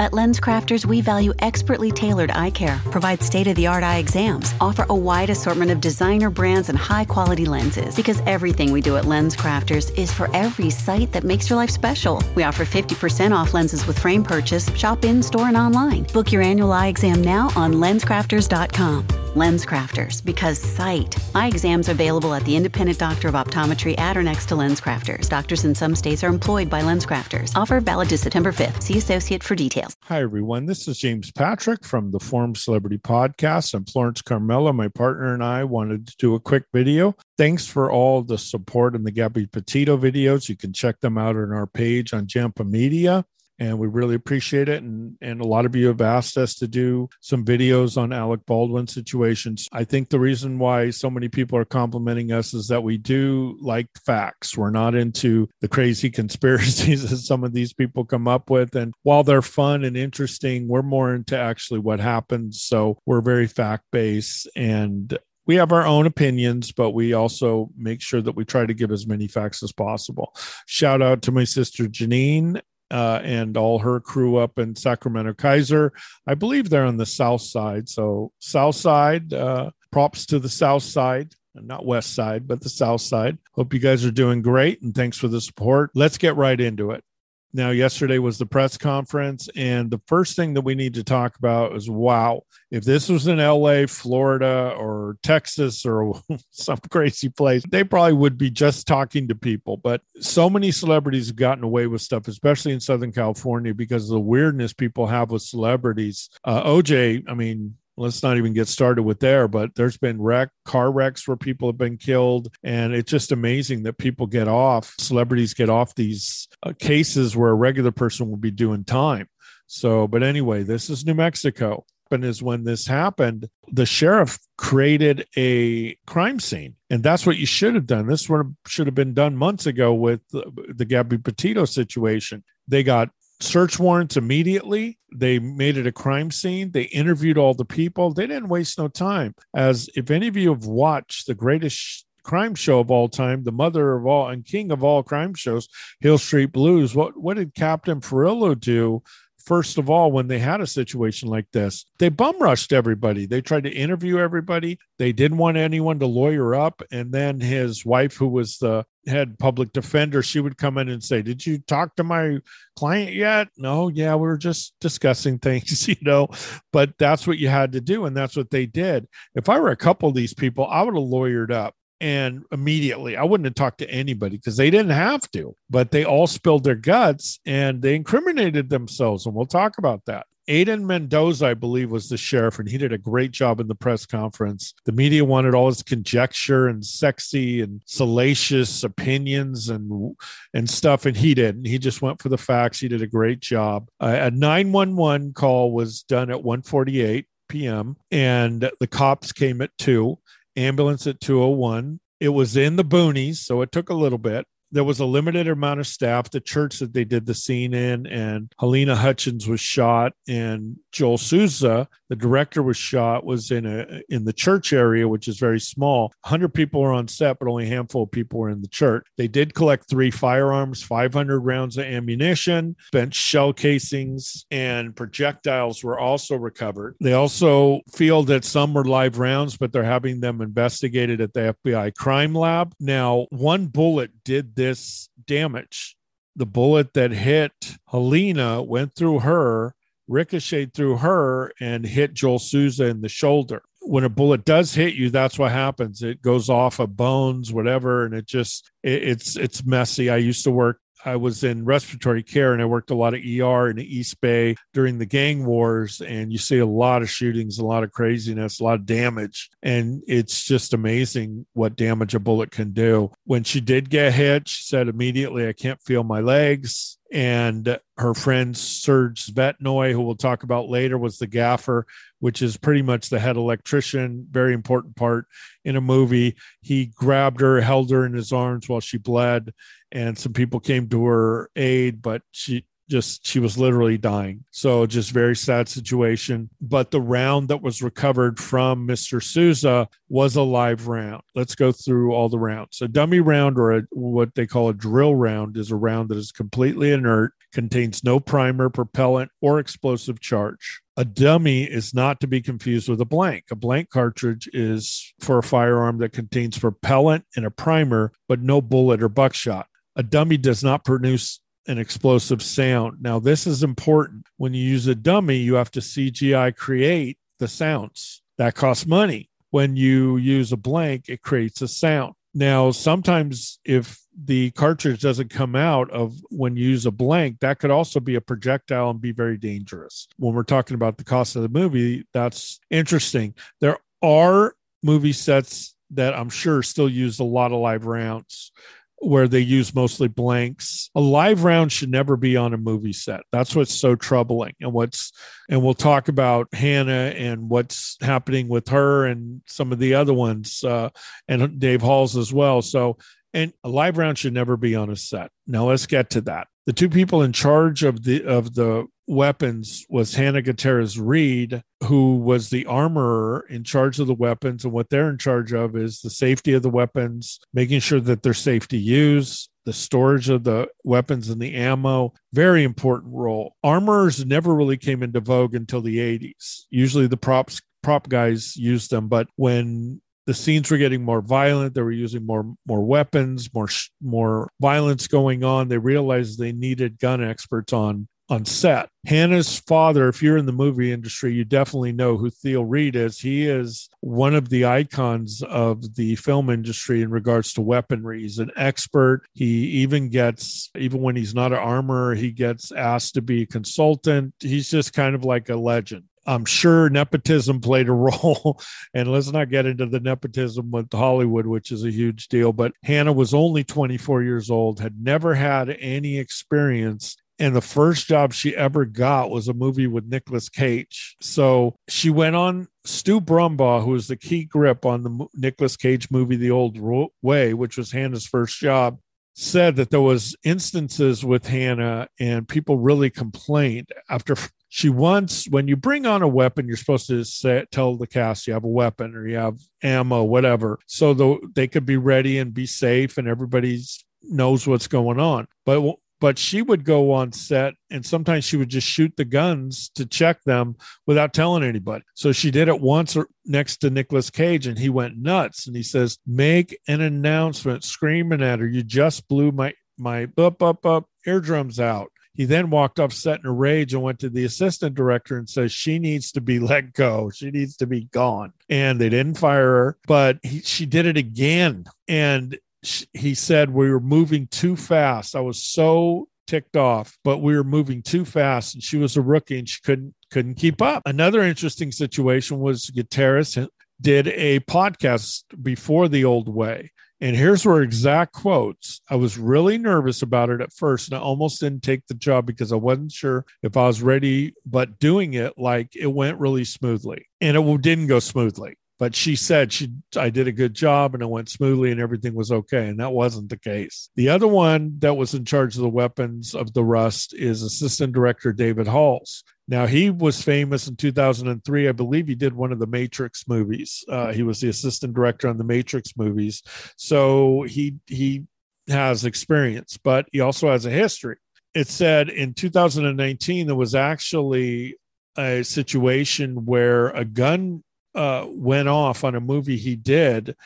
At LensCrafters, we value expertly tailored eye care, provide state-of-the-art eye exams, offer a wide assortment of designer brands and high-quality lenses. Because everything we do at LensCrafters is for every sight that makes your life special. We offer 50% off lenses with frame purchase. Shop in store and online. Book your annual eye exam now on LensCrafters.com. LensCrafters, because sight. Eye exams available at the independent doctor of optometry at or next to LensCrafters. Doctors in some states are employed by LensCrafters. Offer valid to September 5th. See associate for details. Hi, everyone. This is James Patrick from the Forum Celebrity Podcast. I'm Florence Carmela. My partner and I wanted to do a quick video. Thanks for all the support in the Gabby Petito videos. You can check them out on our page on Jampa Media and we really appreciate it. And and a lot of you have asked us to do some videos on Alec Baldwin situations. I think the reason why so many people are complimenting us is that we do like facts. We're not into the crazy conspiracies that some of these people come up with. And while they're fun and interesting, we're more into actually what happens. So we're very fact based and we have our own opinions, but we also make sure that we try to give as many facts as possible. Shout out to my sister Janine uh, and all her crew up in Sacramento Kaiser. I believe they're on the south side. So, south side, uh, props to the south side, not west side, but the south side. Hope you guys are doing great and thanks for the support. Let's get right into it. Now, yesterday was the press conference, and the first thing that we need to talk about is wow, if this was in LA, Florida, or Texas, or some crazy place, they probably would be just talking to people. But so many celebrities have gotten away with stuff, especially in Southern California, because of the weirdness people have with celebrities. Uh, OJ, I mean, let's not even get started with there but there's been wreck car wrecks where people have been killed. And it's just amazing that people get off celebrities get off these uh, cases where a regular person would be doing time. So but anyway this is new mexico. And is when this happened the sheriff created a crime scene. And that's what you should have done. This should have been done months ago with the, the gabby petito situation. They got search warrants immediately. They made it a crime scene. They interviewed all the people. They didn't waste no time. As if any of you have watched the greatest crime show of all time, the mother of all and king of all crime shows, Hill Street Blues, what what did Captain Furillo do first of all, when they had a situation like this, they bum rushed everybody. They tried to interview everybody. They didn't want anyone to lawyer up. And then his wife, who was the head public defender, she would come in and say, Did you talk to my client yet? No, yeah, we were just discussing things, you know. But that's what you had to do. And that's what they did. If I were a couple of these people, I would have lawyered up and immediately i wouldn't have talked to anybody because they didn't have to but they all spilled their guts and they incriminated themselves and we'll talk about that Aiden Mendoza, I believe, was the sheriff, and he did a great job in the press conference. The media wanted all his conjecture and sexy and salacious opinions and and stuff, and he didn't. He just went for the facts. He did a great job. Uh, a 911 call was done at 1:48 p.m., and the cops came at 2 ambulance at 201. It was in the boonies, so it took a little bit there was a limited amount of staff. The church that they did the scene in, and Helena Hutchins was shot, and Joel Souza, the director, was shot. Was in a in the church area, which is very small. Hundred people were on set, but only a handful of people were in the church. They did collect three firearms, 500 rounds of ammunition, spent shell casings, and projectiles were also recovered. They also feel that some were live rounds, but they're having them investigated at the FBI crime lab. Now, one bullet did this damage. The bullet that hit Helena went through her, ricocheted through her, and hit Joel Souza in the shoulder. When a bullet does hit you, that's what happens. It goes off of bones, whatever, and it just it, it's it's messy. I used to work I was in respiratory care and I worked a lot of ER in the East Bay during the gang wars. And you see a lot of shootings, a lot of craziness, a lot of damage. And it's just amazing what damage a bullet can do. When she did get hit, she said immediately, I can't feel my legs and her friend Serge Svetnoy, who we'll talk about later, was the gaffer, which is pretty much the head electrician, very important part in a movie. He grabbed her, held her in his arms while she bled, and some people came to her aid, but she just she was literally dying. So just very sad situation. But the round that was recovered from mr souza was a live round. Let's go through all the rounds. A dummy round or a, what they call a drill round is a round that is completely inert contains no primer propellant or explosive charge. A dummy is not to be confused with a blank. A blank cartridge is for a firearm that contains propellant and a primer, but no bullet or buckshot. A dummy does not produce an explosive sound. Now, this is important. When you use a dummy, you have to CGI create the sounds. That costs money. When you use a blank, it creates a sound. Now, sometimes if the cartridge doesn't come out of when you use a blank, that could also be a projectile and be very dangerous. When we're talking about the cost of the movie, that's interesting. There are movie sets that I'm sure still use a lot of live rounds where they use mostly blanks. A live round should never be on a movie set. That's what's so troubling. And what's and we'll talk about Hannah and what's happening with her and some of the other ones uh, and Dave Halls as well. So and a live round should never be on a set. Now let's get to that. The two people in charge of the of the weapons was Hannah Gutierrez Reed, who was the armorer in charge of the weapons. And what they're in charge of is the safety of the weapons, making sure that they're safe to use, the storage of the weapons and the ammo. Very important role. Armorers never really came into vogue until the 80s. Usually the props prop guys used them, but when the scenes were getting more violent. They were using more more weapons, more more violence going on. They realized they needed gun experts on on set. Hannah's father, if you're in the movie industry, you definitely know who Thell Reed is. He is one of the icons of the film industry in regards to weaponry. He's an expert. He even gets, even when he's not an armorer, he gets asked to be a consultant. He's just kind of like a legend. I'm sure nepotism played a role. and let's not get into the nepotism with Hollywood, which is a huge deal. But Hannah was only 24 years old, had never had any experience. And the first job she ever got was a movie with Nicolas Cage. So she went on Stu Brumbaugh, who was the key grip on the Nicolas Cage movie, The Old Way, which was Hannah's first job said that there was instances with Hannah and people really complained after she wants when you bring on a weapon you're supposed to say, tell the cast you have a weapon or you have ammo whatever so the, they could be ready and be safe and everybody knows what's going on. But but she would go on set and sometimes she would just shoot the guns to check them without telling anybody. So she did it once next to Nicolas Cage and he went nuts and he says make an announcement screaming at her. You just blew my my up up up eardrums out he then walked off set in a rage and went to the assistant director and says she needs to be let go. She needs to be gone. And they didn't fire her, but he, she did it again. And she, he said we were moving too fast. I was so ticked off, but we were moving too fast, and she was a rookie and she couldn't couldn't keep up. Another interesting situation was Gutierrez did a podcast before the old way and here's where exact quotes. I was really nervous about it at first, and I almost didn't take the job because I wasn't sure if I was ready. But doing it, like it went really smoothly, and it didn't go smoothly. But she said she I did a good job and it went smoothly and everything was okay, and that wasn't the case. The other one that was in charge of the weapons of the Rust is Assistant Director David Halls. Now, he was famous in 2003. I believe he did one of the Matrix movies. Uh, he was the assistant director on the Matrix movies. So he, he has experience, but he also has a history. It said in 2019, there was actually a situation where a gun uh, went off on a movie he did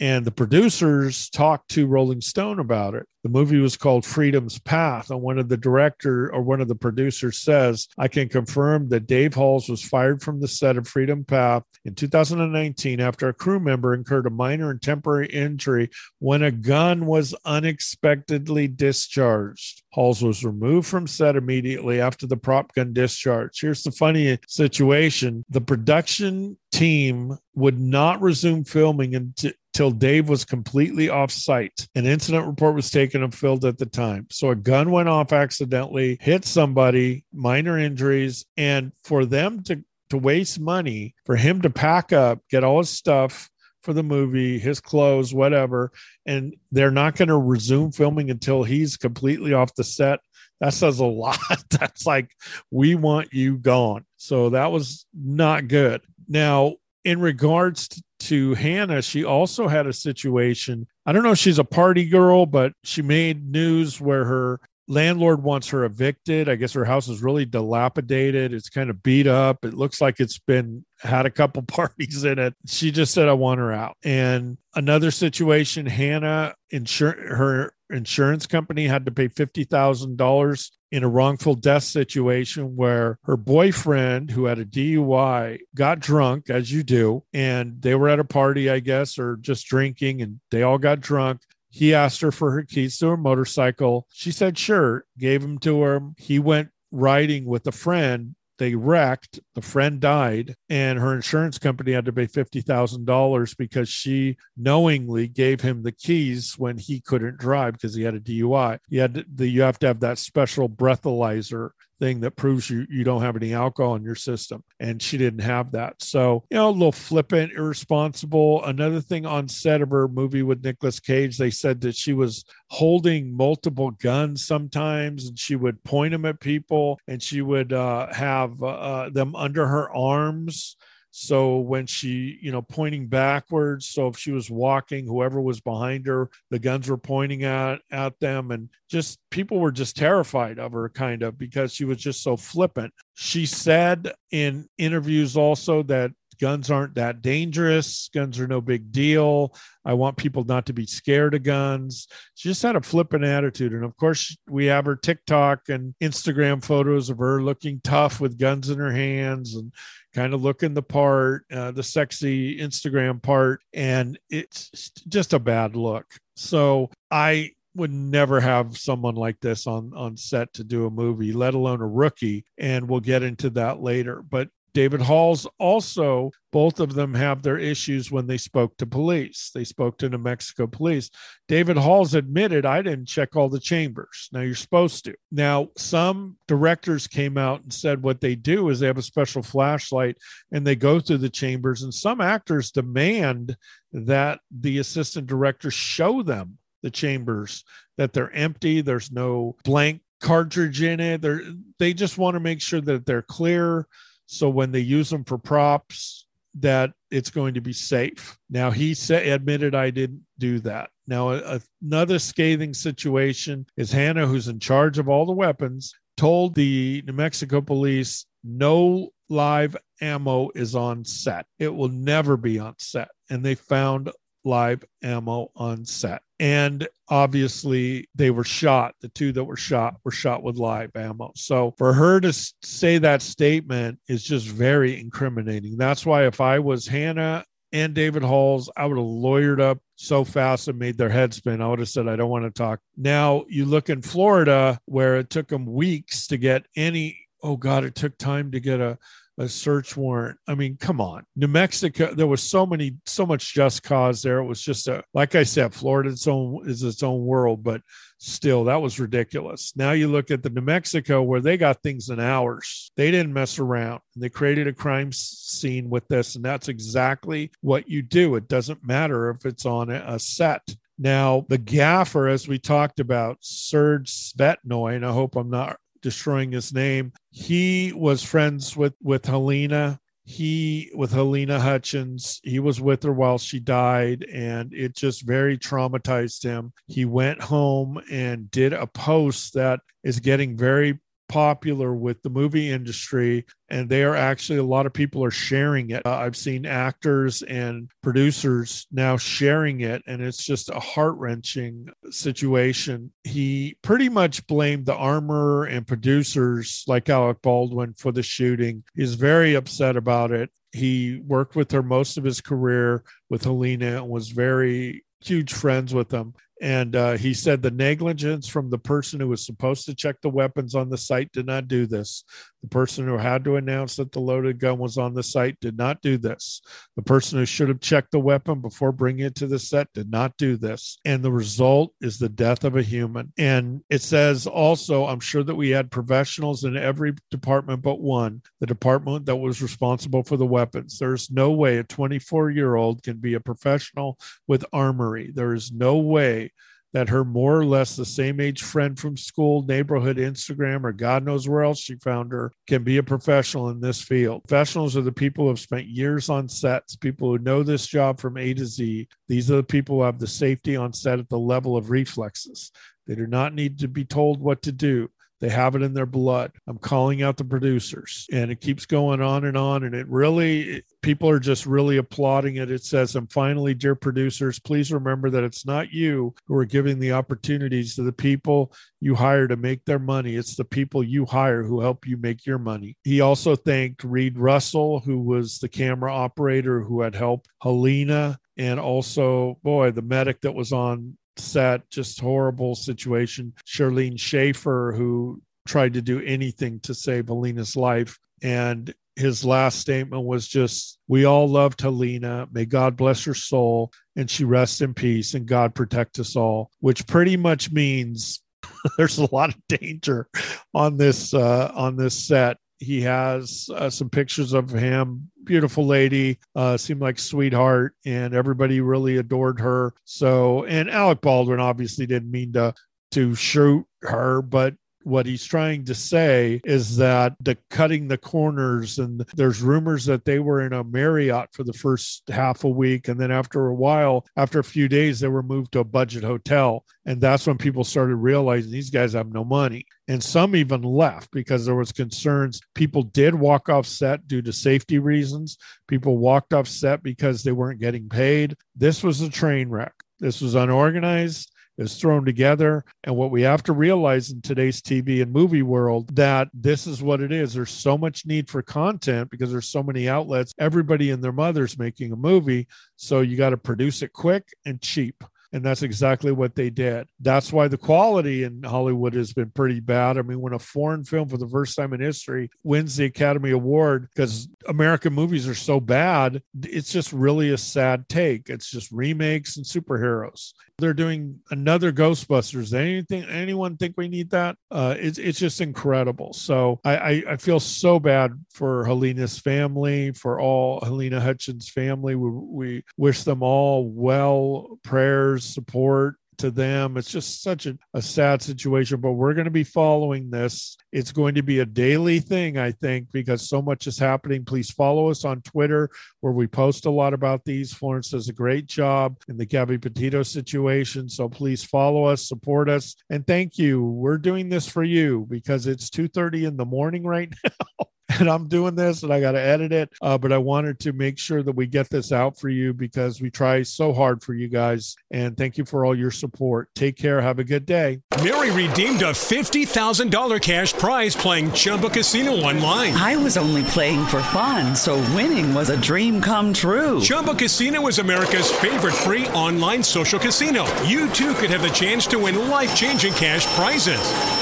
and the producers talked to Rolling Stone about it. The movie was called Freedom's Path, and one of the director or one of the producers says, "I can confirm that Dave Halls was fired from the set of Freedom Path in 2019 after a crew member incurred a minor and temporary injury when a gun was unexpectedly discharged. Halls was removed from set immediately after the prop gun discharge. Here's the funny situation: the production team would not resume filming until till Dave was completely off site. An incident report was taken and filled at the time. So a gun went off accidentally, hit somebody, minor injuries, and for them to to waste money, for him to pack up, get all his stuff for the movie, his clothes, whatever, and they're not going to resume filming until he's completely off the set. That says a lot. That's like, we want you gone. So that was not good. Now, in regards to Hannah, she also had a situation. I don't know if she's a party girl, but she made news where her landlord wants her evicted. I guess her house is really dilapidated. It's kind of beat up. It looks like it's been had a couple parties in it. She just said, I want her out. And another situation, Hannah, insur- her insurance company had to pay $50,000 in a wrongful death situation where her boyfriend, who had a DUI, got drunk, as you do, and they were at a party, I guess, or just drinking, and they all got drunk. He asked her for her keys to her motorcycle. She said, sure, gave them to her. He went riding with a friend they wrecked. The friend died, and her insurance company had to pay $50,000 because she knowingly gave him the keys when he couldn't drive because he had a DUI. You, had the, you have to have that special breathalyzer thing that proves you you don't have any alcohol in your system. And she didn't have that. So you know a little flippant irresponsible. Another thing on set of her movie with Nicolas Cage they said that she was holding multiple guns sometimes and she would point them at people and she would uh, have uh, them under her arms so when she, you know, pointing backwards, so if she was walking, whoever was behind her, the guns were pointing at at them, and just people were just terrified of her, kind of, because she was just so flippant. She said in interviews also that guns aren't that dangerous. Guns are no big deal. I want people not to be scared of guns. She just had a flippant attitude. And of course, we have her TikTok and Instagram photos of her looking tough with guns in her hands and kind of looking the part, uh, the sexy Instagram part, and it's just a bad look. So I would never have someone like this on on set to do a movie, let alone a rookie. And we'll get into that later. But David Halls also, both of them have their issues when they spoke to police. They spoke to New Mexico police. David Halls admitted, I didn't check all the chambers. Now you're supposed to. Now, some directors came out and said what they do is they have a special flashlight and they go through the chambers. And some actors demand that the assistant director show them the chambers, that they're empty, there's no blank cartridge in it. They're, they just want to make sure that they're clear so when they use them for props, that it's going to be safe. Now he said admitted I didn't do that. Now a, another scathing situation is Hannah, who's in charge of all the weapons, told the New Mexico police no live ammo is on set. It will never be on set. And they found live ammo on set. And obviously, they were shot. The two that were shot were shot with live ammo. So for her to say that statement is just very incriminating. That's why if I was Hannah and David Halls, I would have lawyered up so fast and made their head spin. I would have said, I don't want to talk. Now you look in Florida where it took them weeks to get any, oh God, it took time to get a a search warrant. I mean, come on. New Mexico, there was so many, so much just cause there. It was just a, like I said, Florida own, is its own world, but still, that was ridiculous. Now you look at the New Mexico where they got things in hours. They didn't mess around. And they created a crime scene with this, and that's exactly what you do. It doesn't matter if it's on a set. Now, the gaffer, as we talked about, Serge Svetnoy, and I hope I'm not destroying his name. He was friends with with Helena. He with Helena Hutchins. He was with her while she died, and it just very traumatized him. He went home and did a post that is getting very popular with the movie industry and they are actually a lot of people are sharing it. Uh, I've seen actors and producers now sharing it, and it's just a heart wrenching situation. He pretty much blamed the armor and producers like Alec Baldwin for the shooting. He's very upset about it. He worked with her most of his career with Helena and was very huge friends with them. And uh, he said the negligence from the person who was supposed to check the weapons on the site did not do this. The person who had to announce that the loaded gun was on the site did not do this. The person who should have checked the weapon before bringing it to the set did not do this. And the result is the death of a human. And it says also, I'm sure that we had professionals in every department but one, the department that was responsible for the weapons. There's no way a 24 year old can be a professional with armory. There is no way that her more or less the same age friend from school, neighborhood, Instagram, or God knows where else she found her can be a professional in this field. Professionals are the people who have spent years on sets, people who know this job from A to Z. These are the people who have the safety on set at the level of reflexes. They do not need to be told what to do. They have it in their blood. I'm calling out the producers, and it keeps going on and on. And it really, people are just really applauding it. It says, and finally, dear producers, please remember that it's not you who are giving the opportunities to the people you hire to make their money. It's the people you hire who help you make your money. He also thanked Reid Russell, who was the camera operator who had helped Helena and also boy the medic that was on set, just horrible situation. Charlene Schaefer, who tried to do anything to save Helena's life. And his last statement was just, We all loved Helena. May God bless her soul and she rests in peace and God protect us all, which pretty much means there's a lot of danger on this uh, on this set he has uh, some pictures of him. Beautiful lady uh, seemed like sweetheart and everybody really adored her. So and alec baldwin obviously didn't mean to to shoot her but what he's trying to say is that the cutting the corners and there's rumors that they were in a Marriott for the first half a week and then after a while after a few days they were moved to a budget hotel. And that's when people started realizing these guys have no money. And some even left because there was concerns. People did walk off set due to safety reasons. People walked off set because they weren't getting paid. This was a train wreck. This was unorganized is thrown together. And what we have to realize in today's TV and movie world that this is what it is. There's so much need for content because there's so many outlets. Everybody and their mother's making a movie. So you got to produce it quick and cheap. And that's exactly what they did. That's why the quality in Hollywood has been pretty bad. I mean, when a foreign film for the first time in history wins the Academy Award because American movies are so bad, it's just really a sad take. It's just remakes and superheroes. They're doing another Ghostbusters. Anything, anyone think we need that? Uh, it's it's just incredible. So I, I, I feel so bad for Helena's family, for all Helena Hutchins' family. We, we wish them all well, prayers, support, to them. It's just such a, a sad situation, but we're going to be following this. It's going to be a daily thing, I think, because so much is happening. Please follow us on Twitter, where we post a lot about these. Florence does a great job in the Gabby Petito situation. So please follow us, support us, and thank you. We're doing this for you because it's 2:30 in the morning right now. and I'm doing this and I got to edit it. Uh, but I wanted to make sure that we get this out for you because we try so hard for you guys. And thank you for all your support. Take care. Have a good day. Mary redeemed a $50,000 cash prize playing Chumba Casino online. I was only playing for fun, so winning was a dream come true. Chumba Casino is America's favorite free online social casino. You too could have the chance to win life changing cash prizes.